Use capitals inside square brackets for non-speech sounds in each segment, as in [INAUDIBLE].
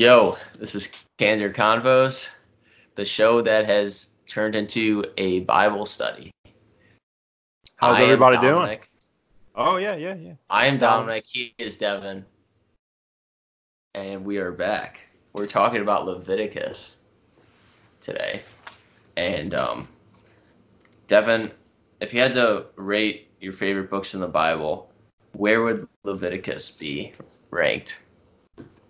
Yo, this is Candor Convos, the show that has turned into a Bible study. How's I everybody doing? Oh yeah, yeah, yeah. I am Dominic. He is Devin. And we are back. We're talking about Leviticus today. And um, Devin, if you had to rate your favorite books in the Bible, where would Leviticus be ranked?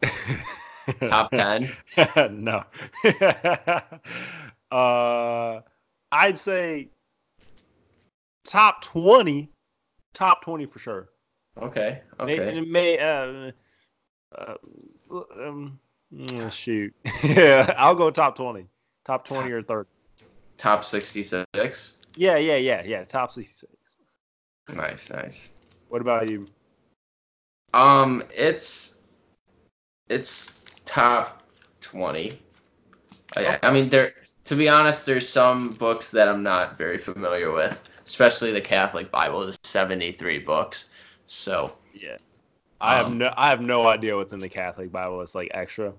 [LAUGHS] Top 10? [LAUGHS] no. [LAUGHS] uh, I'd say top twenty. Top twenty for sure. Okay. May- Okay. It may. Uh, uh, um, mm, shoot. [LAUGHS] yeah, I'll go top twenty. Top twenty or thirty. Top 66? Yeah, yeah, yeah, yeah. Top sixty-six. Nice, nice. What about you? Um, it's it's top twenty. I, I mean, there. To be honest, there's some books that I'm not very familiar with, especially the Catholic Bible is 73 books. So Yeah. I have Um, no I have no idea what's in the Catholic Bible. It's like extra.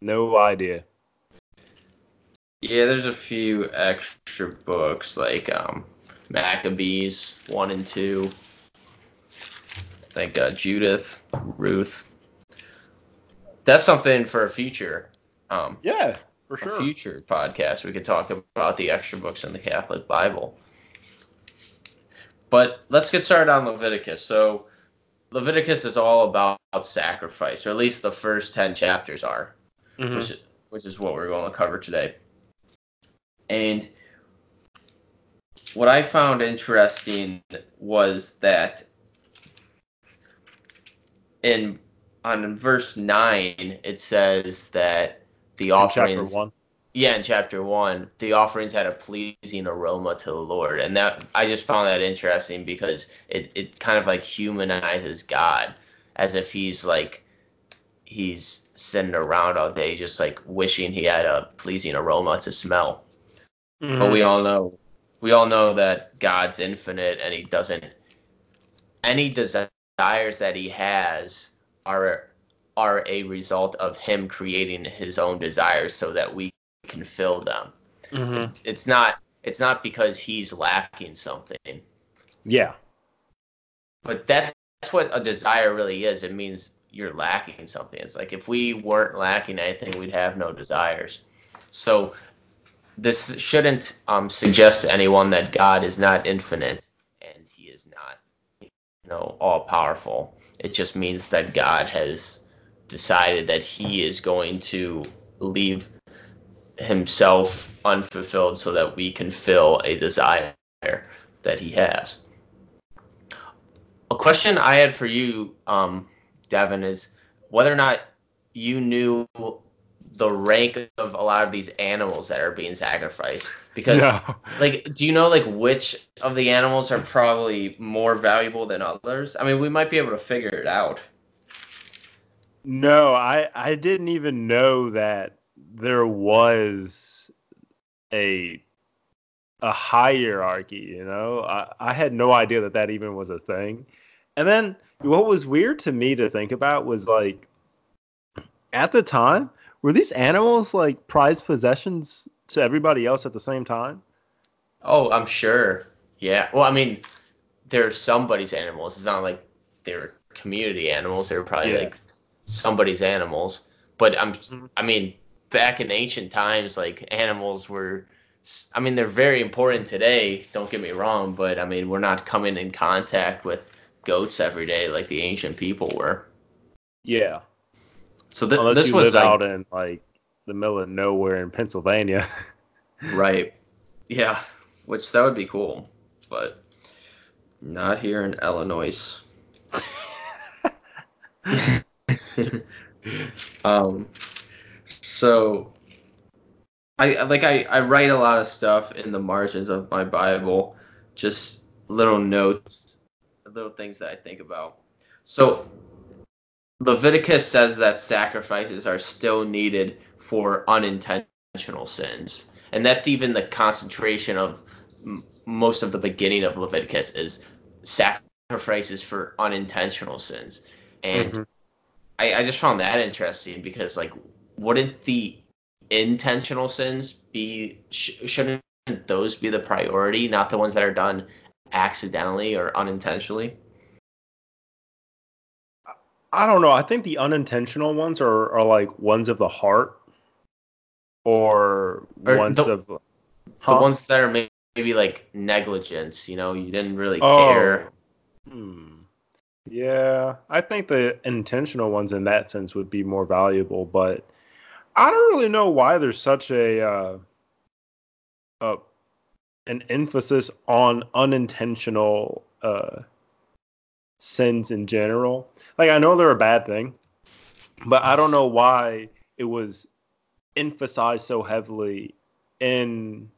No idea. yeah, there's a few extra books like um, Maccabees one and two. I think uh, Judith, Ruth. That's something for a future. Um, Yeah, for a future podcast, we could talk about the extra books in the Catholic Bible. But let's get started on Leviticus. So, Leviticus is all about sacrifice, or at least the first 10 chapters are, Mhm. which, which is what we're going to cover today. And what I found interesting was that in on verse 9 it says that the In offerings yeah, in chapter one, the offerings had a pleasing aroma to the Lord, and that I just found that interesting because it, it kind of like humanizes God, as if he's like he's sitting around all day just like wishing he had a pleasing aroma to smell. But we mm. all know we all know that God's infinite and he doesn't any desires that he has are are a result of him creating his own desires so that we can fill them. Mhm. It's not it's not because he's lacking something. Yeah. But that's, that's what a desire really is. It means you're lacking something. It's like if we weren't lacking anything, we'd have no desires. So this shouldn't um, suggest to anyone that God is not infinite and he is not you know all powerful. It just means that God has decided that he is going to leave himself unfulfilled so that we can fill a desire that he has. A question I had for you, um, Devin, is whether or not you knew the rank of a lot of these animals that are being sacrificed. Because, no. like, do you know like which of the animals are probably more valuable than others? I mean, we might be able to figure it out. No, I I didn't even know that there was a a hierarchy, you know? I, I had no idea that that even was a thing. And then what was weird to me to think about was like at the time, were these animals like prized possessions to everybody else at the same time? Oh, I'm sure. Yeah. Well, I mean, they're somebody's animals. It's not like they're community animals. They're probably Yeah. like somebody's animals. But I'm, Mhm. I mean, back in ancient times, like animals were. I mean, they're very important today. Don't get me wrong, but I mean, we're not coming in contact with goats every day like the ancient people were. Yeah. So th- Unless this you was live like, out in like the middle of nowhere in Pennsylvania. [LAUGHS] Right. Yeah, which that would be cool, but not here in Illinois. [LAUGHS] um so I like I, I write a lot of stuff in the margins of my Bible, just little notes, little things that I think about. So Leviticus says that sacrifices are still needed for unintentional sins. And that's even the concentration of m- most of the beginning of Leviticus is sacrifices for unintentional sins. And Mhm. I, I just found that interesting because like wouldn't the intentional sins be sh- shouldn't those be the priority, not the ones that are done accidentally or unintentionally? I don't know. I think the unintentional ones are, are like ones of the heart or, or ones the, of huh? the ones that are maybe, maybe, like negligence, you know, you didn't really oh. care. Hmm. Yeah, I think the intentional ones in that sense would be more valuable, but I don't really know why there's such a uh, uh an emphasis on unintentional uh sins in general. Like I know they're a bad thing, but I don't know why it was emphasized so heavily in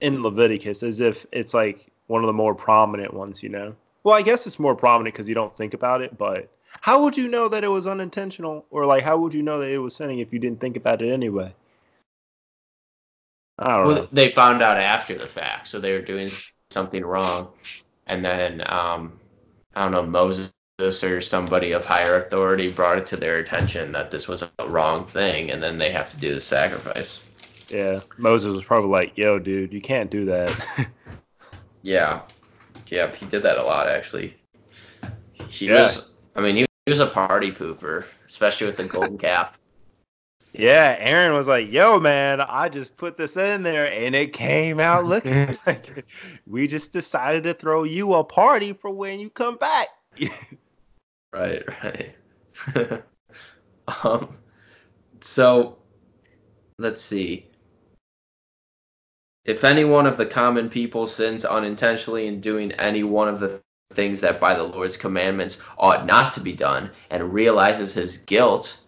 in Leviticus as if it's like one of the more prominent ones, you know. Well, I guess it's more prominent because you don't think about it, but how would you know that it was unintentional or like how would you know that it was sinning if you didn't think about it anyway? I don't well, know. They found out after the fact, so they were doing something wrong, and then um, I don't know Moses or somebody of higher authority brought it to their attention that this was a wrong thing, and then they have to do the sacrifice. Yeah, Moses was probably like, "Yo, dude, you can't do that." [LAUGHS] yeah, yeah, he did that a lot actually. He yeah. was, I mean, he, he was a party pooper, especially with the golden calf. Yeah, Aaron was like, "Yo, man, I just put this in there, and it came out [LAUGHS] looking [LAUGHS] like we just decided to throw you a party for when you come back." [LAUGHS] right, right. um, so let's see. If any one of the common people sins unintentionally in doing any one of the things that by the Lord's commandments ought not to be done, and realizes his guilt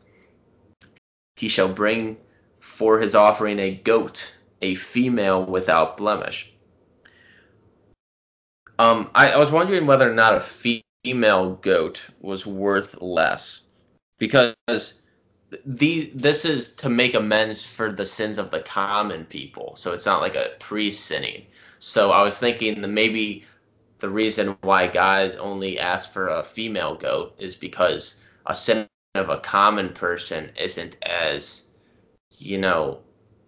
he shall bring for his offering a goat, a female without blemish. Um, I, I was wondering whether or not a female goat was worth less, because the this is to make amends for the sins of the common people. So it's not like a priest sinning. So I was thinking that maybe the reason why God only asked for a female goat is because a sin of a common person isn't as you know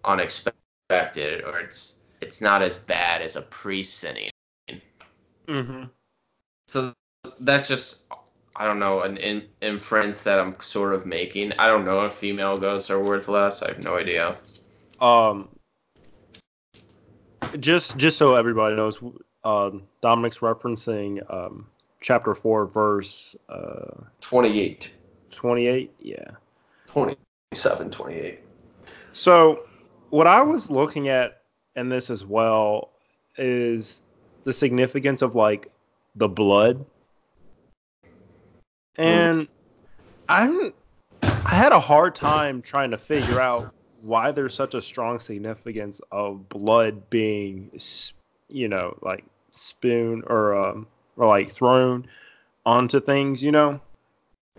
unexpected or it's it's not as bad as a priest sinning mm-hmm. so that's just i don't know an in, inference that i'm sort of making. I don't know if female ghosts are worth less. I have no idea. Um just just so everybody knows um, dominic's referencing um, chapter 4 verse uh, 28 28? Yeah. 27, 28. So, what I was looking at in this as well is the significance of like the blood. And mm. I'm I had a hard time trying to figure out why there's such a strong significance of blood being you know, like spoon or um or like thrown onto things, you know?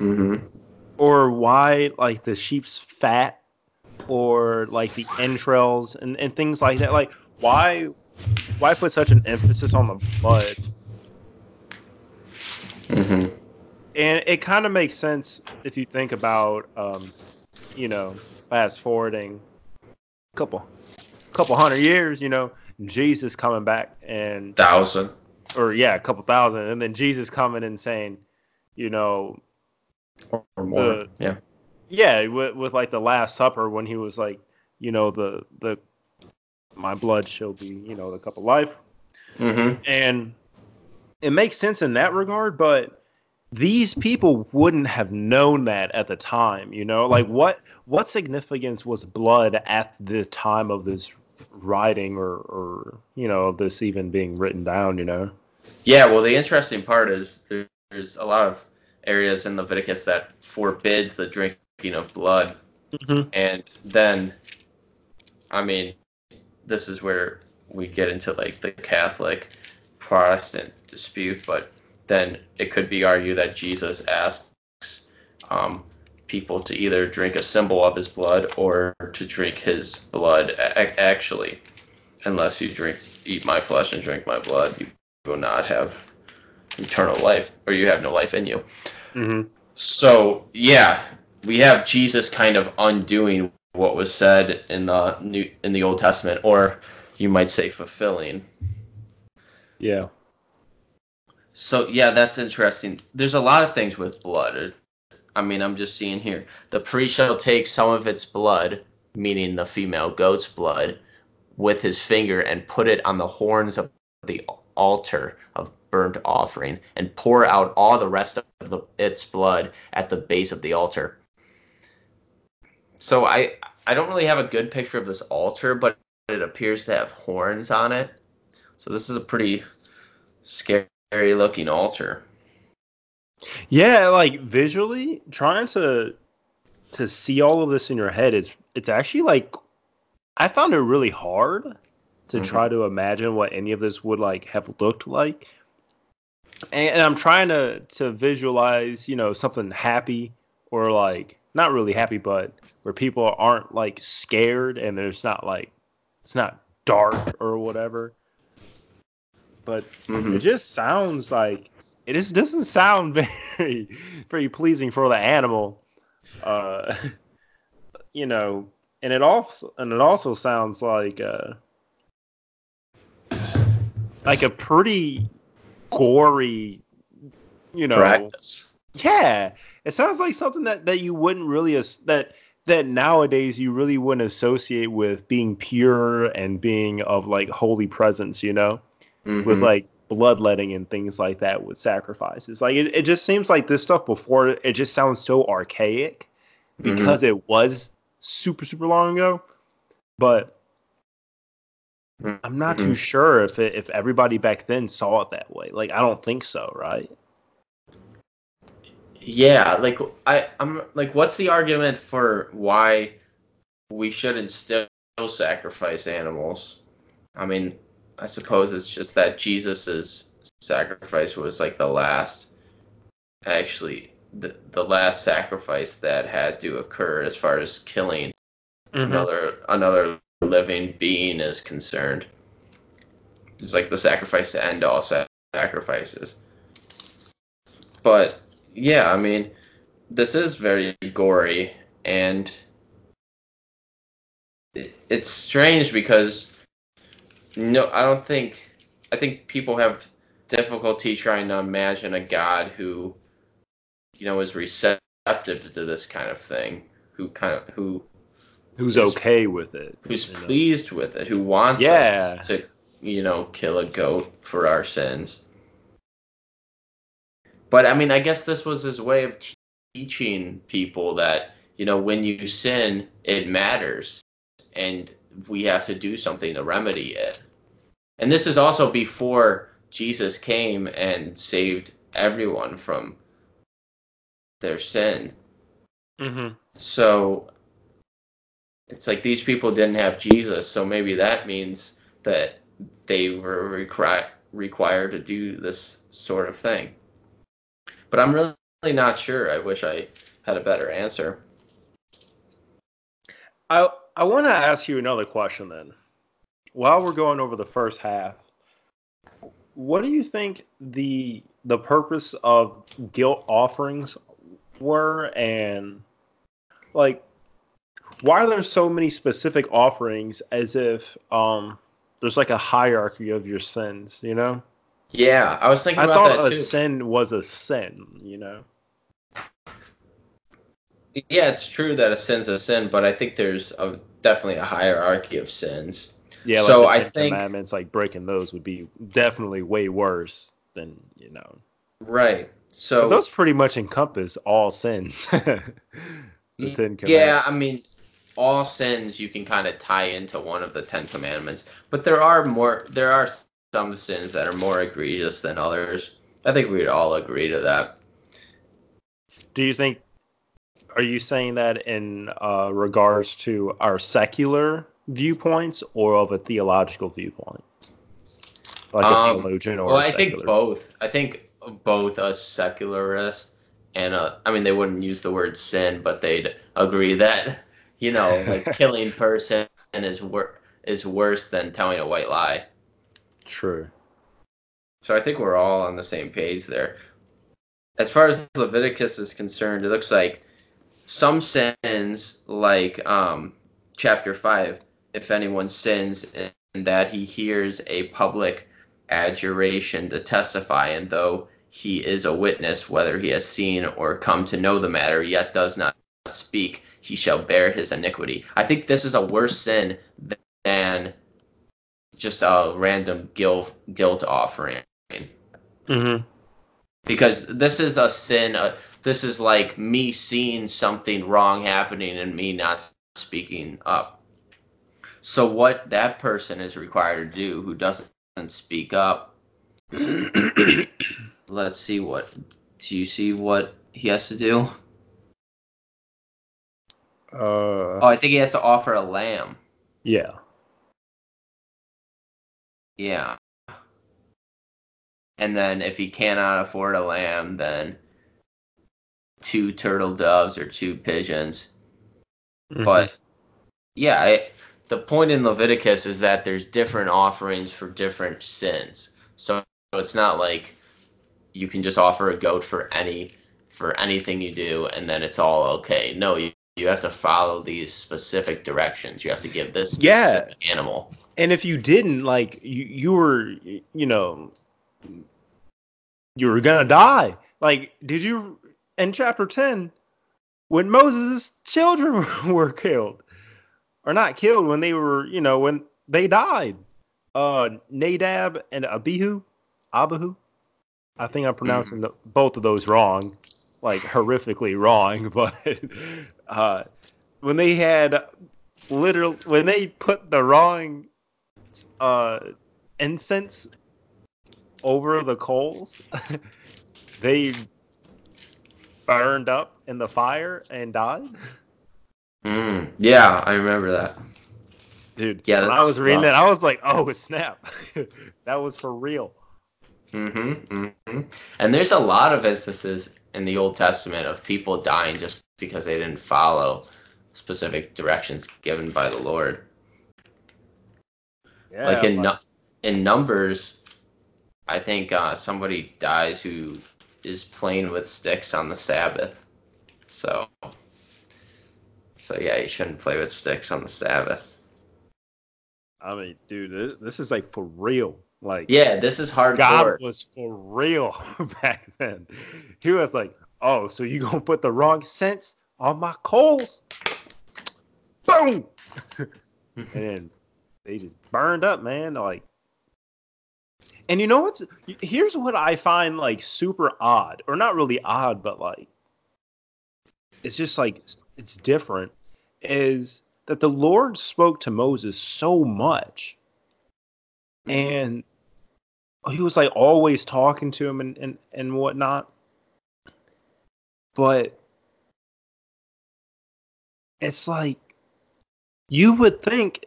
Mhm or why like the sheep's fat or like the entrails and, and things like that. Like why why put such an emphasis on the blood? Mm-hmm. And it kind of makes sense if you think about, um, you know, fast forwarding a couple, couple hundred years, you know, Jesus coming back and thousand, or yeah, a couple thousand, and then Jesus coming and saying, you know, or more. The, yeah. Yeah, with, with like the Last Supper when he was like, you know, the the my blood shall be, you know, the cup of life. Mm-hmm. And it makes sense in that regard, but these people wouldn't have known that at the time, you know? Like what what significance was blood at the time of this writing or or you know, this even being written down, you know? Yeah, well the interesting part is there's a lot of areas in Leviticus that forbids the drinking of blood. Mm-hmm. And then, I mean, this is where we get into like the Catholic Protestant dispute, but then it could be argued that Jesus asks um, people to either drink a symbol of his blood or to drink his blood a- actually. Unless you drink, eat my flesh and drink my blood, you will not have eternal life, or you have no life in you. Mm-hmm. So yeah, we have Jesus kind of undoing what was said in the new in the Old Testament, or you might say fulfilling. Yeah. So yeah, that's interesting. There's a lot of things with blood. I mean, I'm just seeing here. The priest shall take some of its blood, meaning the female goat's blood, with his finger and put it on the horns of the altar of burnt offering, and pour out all the rest of the, its blood at the base of the altar. So I I don't really have a good picture of this altar, but it appears to have horns on it. So this is a pretty scary looking altar. Yeah, like visually, trying to to see all of this in your head is it's actually like I found it really hard to mm-hmm. try to imagine what any of this would like have looked like. And, and I'm trying to to visualize, you know, something happy or like not really happy, but where people aren't like scared and there's not like it's not dark or whatever. But mm-hmm. it just sounds like it just doesn't sound [LAUGHS] very very pleasing for the animal. Uh, [LAUGHS] you know, and it also and it also sounds like uh, like a pretty gory, you know, practice. Yeah, it sounds like something that that you wouldn't really as- that that nowadays you really wouldn't associate with being pure and being of like holy presence, you know, mm-hmm. with like bloodletting and things like that with sacrifices. Like it, it just seems like this stuff before it just sounds so archaic mm-hmm. because mm-hmm. it was super super long ago. But I'm not mm-hmm. too sure if it, if everybody back then saw it that way. Like I don't think so, right? Yeah, like I I'm like what's the argument for why we shouldn't still sacrifice animals? I mean, I suppose it's just that Jesus's sacrifice was like the last actually the, the last sacrifice that had to occur as far as killing mm-hmm. another another living being is concerned. It's like the sacrifice to end all sacrifices. But yeah, I mean, this is very gory, and it's strange because no, I don't think. I think people have difficulty trying to imagine a God who, you know, is receptive to this kind of thing, who kind of who who's is, okay with it, who's pleased know? with it, who wants yeah. us to, you know, kill a goat for our sins. But I mean, I guess this was his way of teaching people that you know when you sin, it matters, and we have to do something to remedy it. And this is also before Jesus came and saved everyone from their sin. Mm-hmm. So it's like these people didn't have Jesus, so maybe that means that they were requi- required to do this sort of thing. But I'm really not sure. I wish I had a better answer. I I want to ask you another question then. While we're going over the first half, what do you think the the purpose of guilt offerings were and like why are there so many specific offerings as if um there's like a hierarchy of your sins, you know? Yeah, I was thinking I thought a too. sin was a sin, you know. Yeah, it's true that a sin's a sin, but I think there's a, definitely a hierarchy of sins. Yeah, like so I think commandments, like breaking those, would be definitely way worse than you know. Right. So but those pretty much encompass all sins. [LAUGHS] yeah, I mean, all sins you can kind of tie into one of the Ten Commandments, but there are more. There are some sins that are more egregious than others. I think we'd all agree to that. Do you think? Are you saying that in uh, regards to our secular viewpoints or of a theological viewpoint? Like a um, theologian or well, I think both. I think both a secularist and a, I mean, they wouldn't use the word sin, but they'd agree that you know, like [LAUGHS] killing person is wor- is worse than telling a white lie. True. So I think we're all on the same page there. As far as Leviticus is concerned, it looks like some sins, like um, chapter 5, if anyone sins in that he hears a public adjuration to testify, and though he is a witness, whether he has seen or come to know the matter, yet does not speak, he shall bear his iniquity. I think this is a worse sin than just a random guilt guilt offering. Mm-hmm. Because this is a sin. Uh, this is like me seeing something wrong happening and me not speaking up. So what that person is required to do who doesn't speak up. [CLEARS THROAT] let's see what. Do you see what he has to do? Uh, oh, I think he has to offer a lamb. Yeah. Yeah. And then if he cannot afford a lamb, then two turtle doves or two pigeons. Mm-hmm. But yeah, I, the point in Leviticus is that there's different offerings for different sins. So, so it's not like you can just offer a goat for any for anything you do and then it's all okay. No, you, you have to follow these specific directions. You have to give this specific yeah. animal. And if you didn't, like you, you were, you know, you were gonna die. Like, did you in chapter ten when Moses' children [LAUGHS] were killed, or not killed when they were, you know, when they died? Uh, Nadab and Abihu, Abihu. I think I'm pronouncing the, both of those wrong, like horrifically wrong. [LAUGHS] But uh, when they had literally when they put the wrong uh, incense over the coals, [LAUGHS] they burned up in the fire and died. Mm, yeah, I remember that. Dude, yeah, when I was reading rough. that, I was like, "Oh snap, [LAUGHS] that was for real." Mm-hmm, mm-hmm. And there's a lot of instances in the Old Testament of people dying just because they didn't follow specific directions given by the Lord. Yeah, like in but... in Numbers, I think uh, somebody dies who is playing with sticks on the Sabbath. So, so yeah, you shouldn't play with sticks on the Sabbath. I mean, dude, this, this is like for real. Like, yeah, this is hard. God was for real [LAUGHS] back then. He was like, "Oh, so you gonna put the wrong scents on my coals?" Boom, [LAUGHS] and they just burned up, man. Like, and you know what's? Here's what I find like super odd, or not really odd, but like, it's just like it's different. Is that the Lord spoke to Moses so much, mm-hmm. and he was like always talking to him and and, and whatnot. But it's like you would think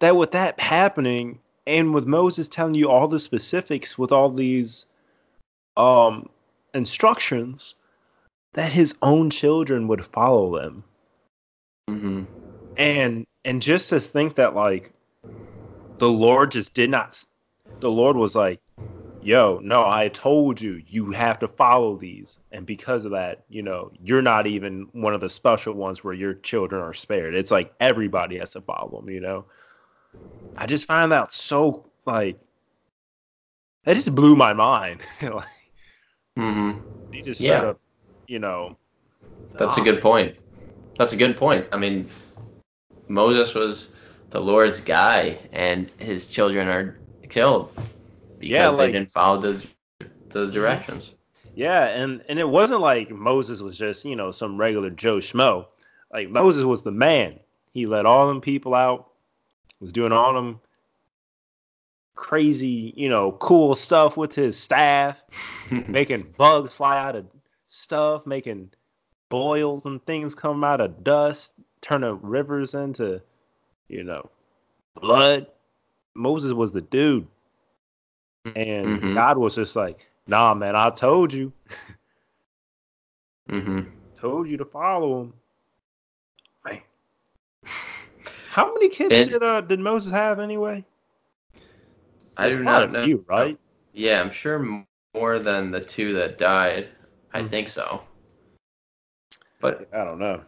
that with that happening and with Moses telling you all the specifics with all these um instructions that his own children would follow them. Mm-hmm. And and just to think that like the Lord just did not the Lord was like, yo, no, I told you, you have to follow these. And because of that, you know, you're not even one of the special ones where your children are spared. It's like everybody has to follow them, you know? I just find that so, like, that just blew my mind. [LAUGHS] like, mm-hmm. He just yeah. Up, you know. That's a good point. That's a good point. I mean, Moses was the Lord's guy, and his children are killed because yeah, like, they didn't follow those those directions. Yeah, and and it wasn't like Moses was just you know some regular Joe schmo. Like Moses was the man. He let all them people out. Was doing all them crazy, you know, cool stuff with his staff, [LAUGHS] making bugs fly out of stuff, making boils and things come out of dust, turning rivers into, you know, blood. Moses was the dude. And mm-hmm. God was just like, nah, man, I told you. mm-hmm. Told you to follow him. Man. [LAUGHS] How many kids and, did uh, did Moses have anyway? I do not know. Few, right? Yeah, I'm sure more than the two that died. I mm-hmm. think so. But I don't know.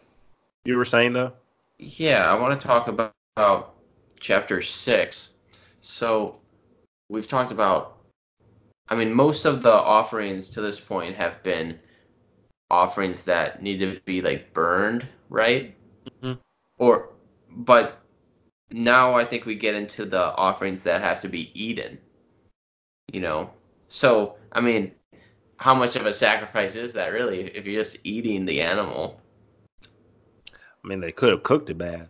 You were saying though? Yeah, I want to talk about, about chapter six. So we've talked about. I mean, most of the offerings to this point have been offerings that need to be like burned, right? Mhm. Or, but now I think we get into the offerings that have to be eaten. You know, so I mean, how much of a sacrifice is that really if you're just eating the animal? I mean, they could have cooked it bad.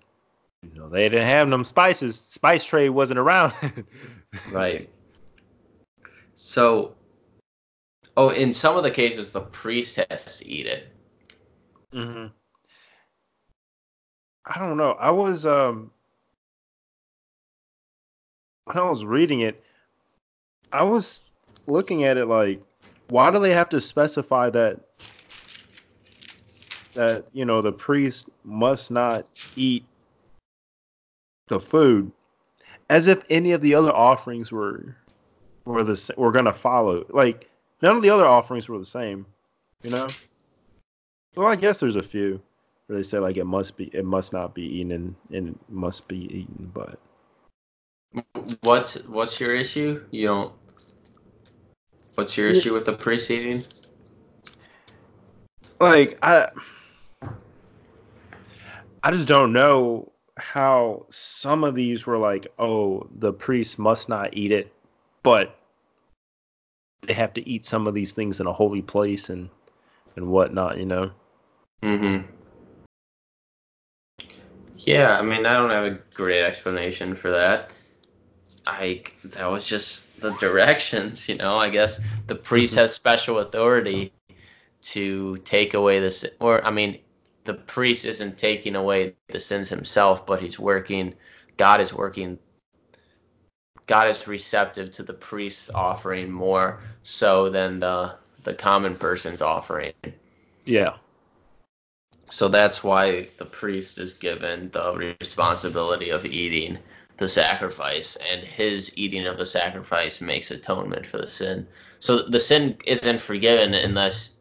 You know, they didn't have them spices. Spice trade wasn't around. [LAUGHS] Right. So, oh, in some of the cases, the priest has eat it. hmm I don't know. I was um when I was reading it, I was looking at it like, why do they have to specify that that you know the priest must not eat the food, as if any of the other offerings were were the were gonna follow. Like none of the other offerings were the same, you know. Well, I guess there's a few where they say like it must be, it must not be eaten, and, and it must be eaten. But What's what's your issue? You don't. What's your issue with the priest eating? like I, I just don't know how some of these were like, oh, the priest must not eat it, but they have to eat some of these things in a holy place and and whatnot, you know. Mm-hmm. Yeah, I mean, I don't have a great explanation for that. I that was just the directions, you know. I guess the priest has special authority to take away the sin, or I mean, the priest isn't taking away the sins himself, but he's working. God is working. God is receptive to the priest's offering more so than the the common person's offering. Yeah. So that's why the priest is given the responsibility of eating the sacrifice, and his eating of the sacrifice makes atonement for the sin. So the sin isn't forgiven unless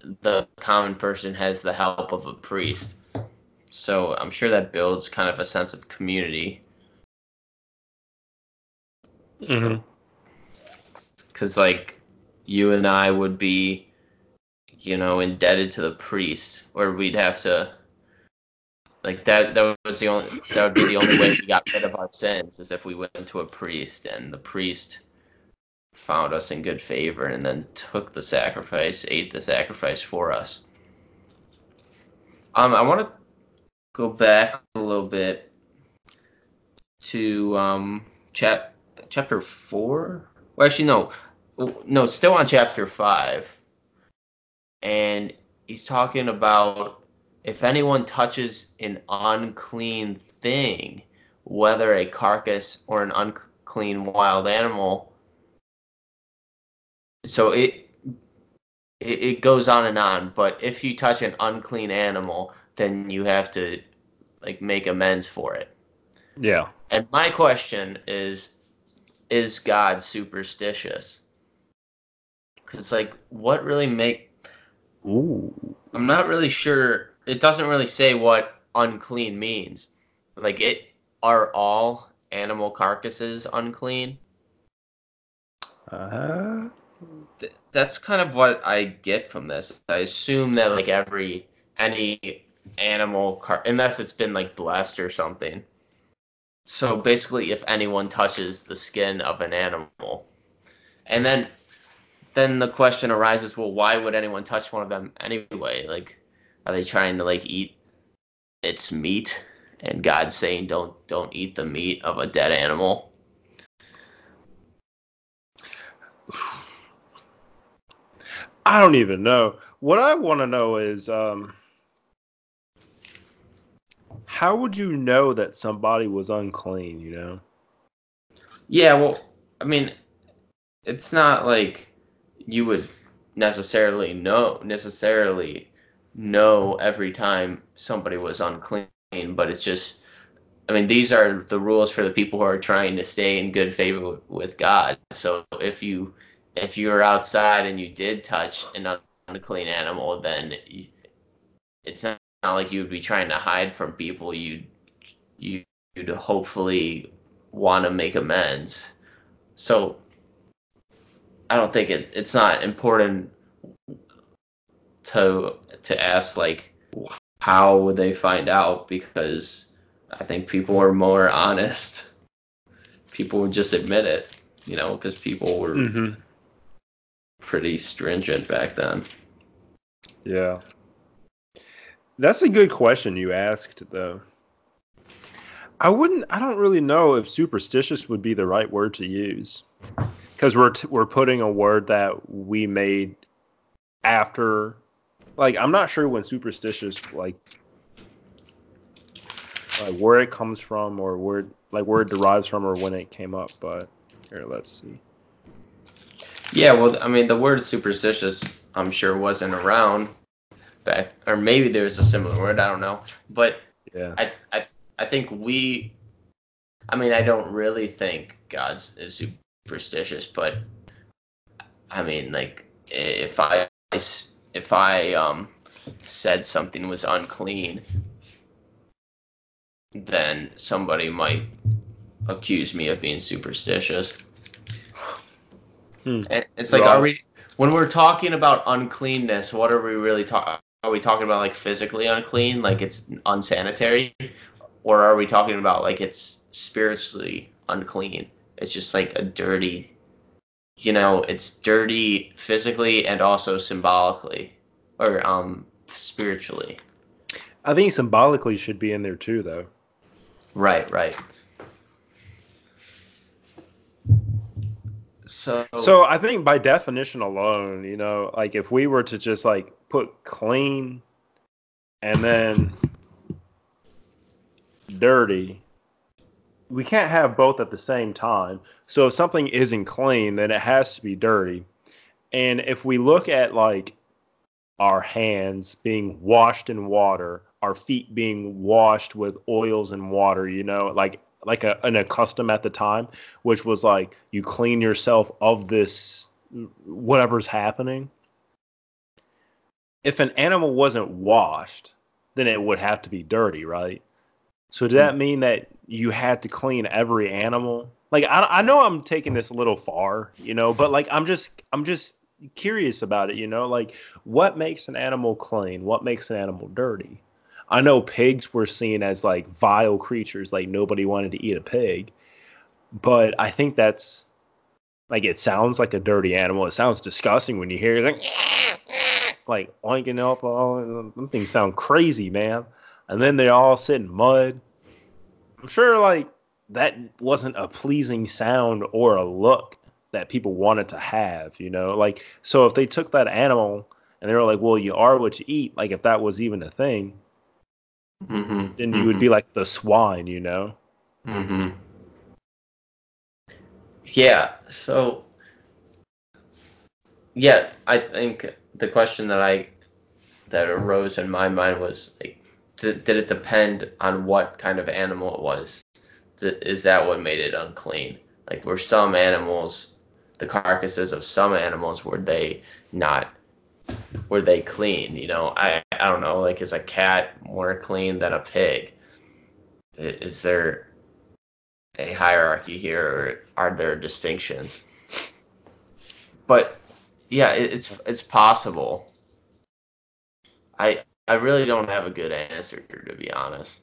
the common person has the help of a priest. So I'm sure that builds kind of a sense of community. Because, mm-hmm. like, you and I would be, you know, indebted to the priest, or we'd have to like that that was the only that would be the only way we got rid of our sins is if we went to a priest and the priest found us in good favor and then took the sacrifice ate the sacrifice for us. Um i want to go back a little bit to um chap chapter four? Well actually no. No still on chapter five. And he's talking about if anyone touches an unclean thing, whether a carcass or an unclean wild animal. So it, it it goes on and on, but if you touch an unclean animal, then you have to like make amends for it. Yeah. And my question is is God superstitious? Cuz like what really make Ooh. I'm not really sure. It doesn't really say what unclean means. Like it are all animal carcasses unclean? Uh, Th- that's kind of what I get from this. I assume that like every any animal car unless it's been like blessed or something. So basically if anyone touches the skin of an animal. And then then the question arises, well, why would anyone touch one of them anyway? Like are they trying to like eat its meat? And God's saying don't don't eat the meat of a dead animal. I don't even know. What I want to know is um how would you know that somebody was unclean, you know? Yeah, well, I mean, it's not like you would necessarily know necessarily know every time somebody was unclean, but it's just I mean, these are the rules for the people who are trying to stay in good favor with, with God. So if you if you were outside and you did touch an unclean animal, then it's not, like you would be trying to hide from people. You you you'd hopefully want to make amends. So I don't think it, it's not important to to ask like how would they find out because I think people are more honest. People would just admit it, you know, because people were Mm-hmm. Pretty stringent back then. Yeah. That's a good question you asked, though. I wouldn't. I don't really know if superstitious would be the right word to use, because we're t- we're putting a word that we made after. Like, I'm not sure when superstitious like like where it comes from or where like where it derives from or when it came up. But here, let's see. Yeah, well, I mean, the word superstitious, I'm sure, wasn't around back, or maybe there's a similar word. I don't know, but Yeah. I, I, I think we. I mean, I don't really think God's is superstitious, but I mean, like, if I if I um said something was unclean, then somebody might accuse me of being superstitious. Hmm. It's like, Right. are we when we're talking about uncleanness? What are we really talking? Are we talking about like physically unclean, like it's unsanitary, or are we talking about like it's spiritually unclean? It's just like a dirty, you know, it's dirty physically and also symbolically, or um spiritually. I think symbolically should be in there too, though. Right, right. So, So I think by definition alone, you know, like if we were to just like put clean and then dirty, we can't have both at the same time. So if something isn't clean, then it has to be dirty. And if we look at like our hands being washed in water, our feet being washed with oils and water, you know, like like a, an a custom at the time, which was like you clean yourself of this whatever's happening. If an animal wasn't washed, then it would have to be dirty, right? So does that hmm. mean that you had to clean every animal? Like I, I know I'm taking this a little far, you know, but like I'm just I'm just curious about it, you know, like what makes an animal clean? What makes an animal dirty? I know pigs were seen as like vile creatures, like nobody wanted to eat a pig. But I think that's like it sounds like a dirty animal. It sounds disgusting when you hear it like [LAUGHS] like oinking up all them things sound crazy, man. And then they all sit in mud. I'm sure like that wasn't a pleasing sound or a look that people wanted to have, you know? Like so if they took that animal and they were like, "Well, you are what you eat," like if that was even a thing, hmm then you would be like the swine, you know? hmm Yeah. So, yeah, I think the question that I that arose in my mind was like, did, did it depend on what kind of animal it was? Th- Is that what made it unclean? Like, were some animals, the carcasses of some animals, were they not? Were they clean? You know, I I don't know. Like, is a cat more clean than a pig? Is there a hierarchy here, or are there distinctions? But yeah, it's it's possible. I I really don't have a good answer to be honest.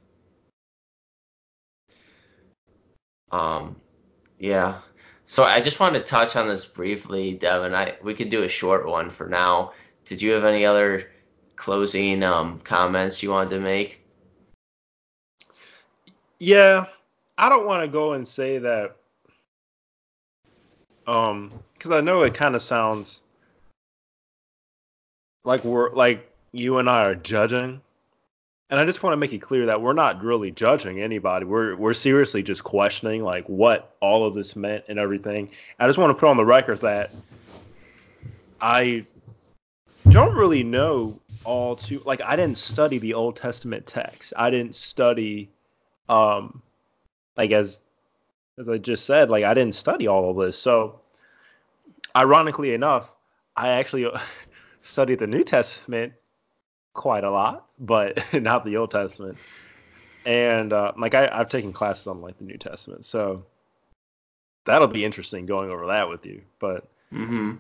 Um, yeah. So I just wanted to touch on this briefly, Devin. I we could do a short one for now. Did you have any other closing um, comments you wanted to make? Yeah, I don't want to go and say that um cuz I know it kind of sounds like we're like you and I are judging. And I just want to make it clear that we're not really judging anybody. We're we're seriously just questioning like what all of this meant and everything. I just want to put on the record that I don't really know all too like I didn't study the Old Testament text. I didn't study um like as as I just said, like I didn't study all of this. So ironically enough, I actually [LAUGHS] studied the New Testament quite a lot, but [LAUGHS] not the Old Testament. And uh, like I, I've taken classes on like the New Testament, so that'll be interesting going over that with you. But Mm-hmm.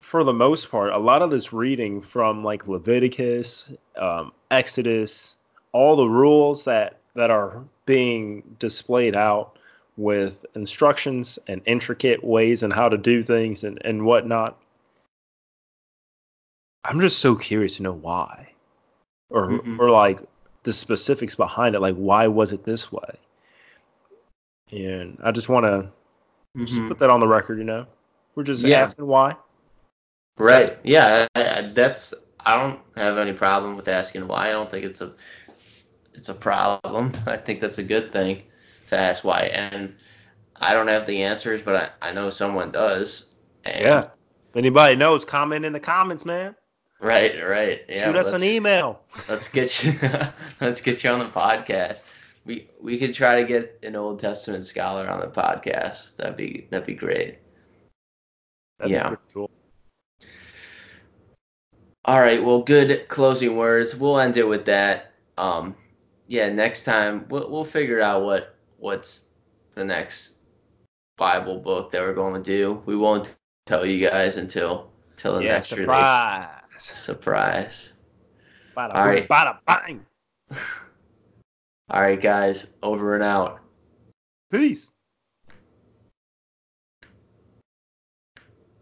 For the most part, a lot of this reading from like Leviticus, um, Exodus, all the rules that that are being displayed out with instructions and intricate ways and how to do things and, and whatnot. I'm just so curious to know why. Or Mhm. or like the specifics behind it. Like why was it this way? And I just want to just put that on the record, you know? We're just Yeah. asking why. Right. Yeah. I, I, that's. I don't have any problem with asking why. I don't think it's a. It's a problem. [LAUGHS] I think that's a good thing to ask why. And I don't have the answers, but I, I know someone does. And, Yeah. If anybody knows, comment in the comments, man. Right. Right. Yeah. Shoot us an email. Let's get you. [LAUGHS] let's get you on the podcast. We we could try to get an Old Testament scholar on the podcast. That'd be that'd be great. That'd Yeah. be pretty cool. All right. Well, good closing words. We'll end it with that. Um, yeah. Next time we'll we'll figure out what what's the next Bible book that we're going to do. We won't tell you guys until till the Yeah, next release. surprise. Surprise. Bada All boom, right. Bada bang. [LAUGHS] All right, guys. Over and out. Peace.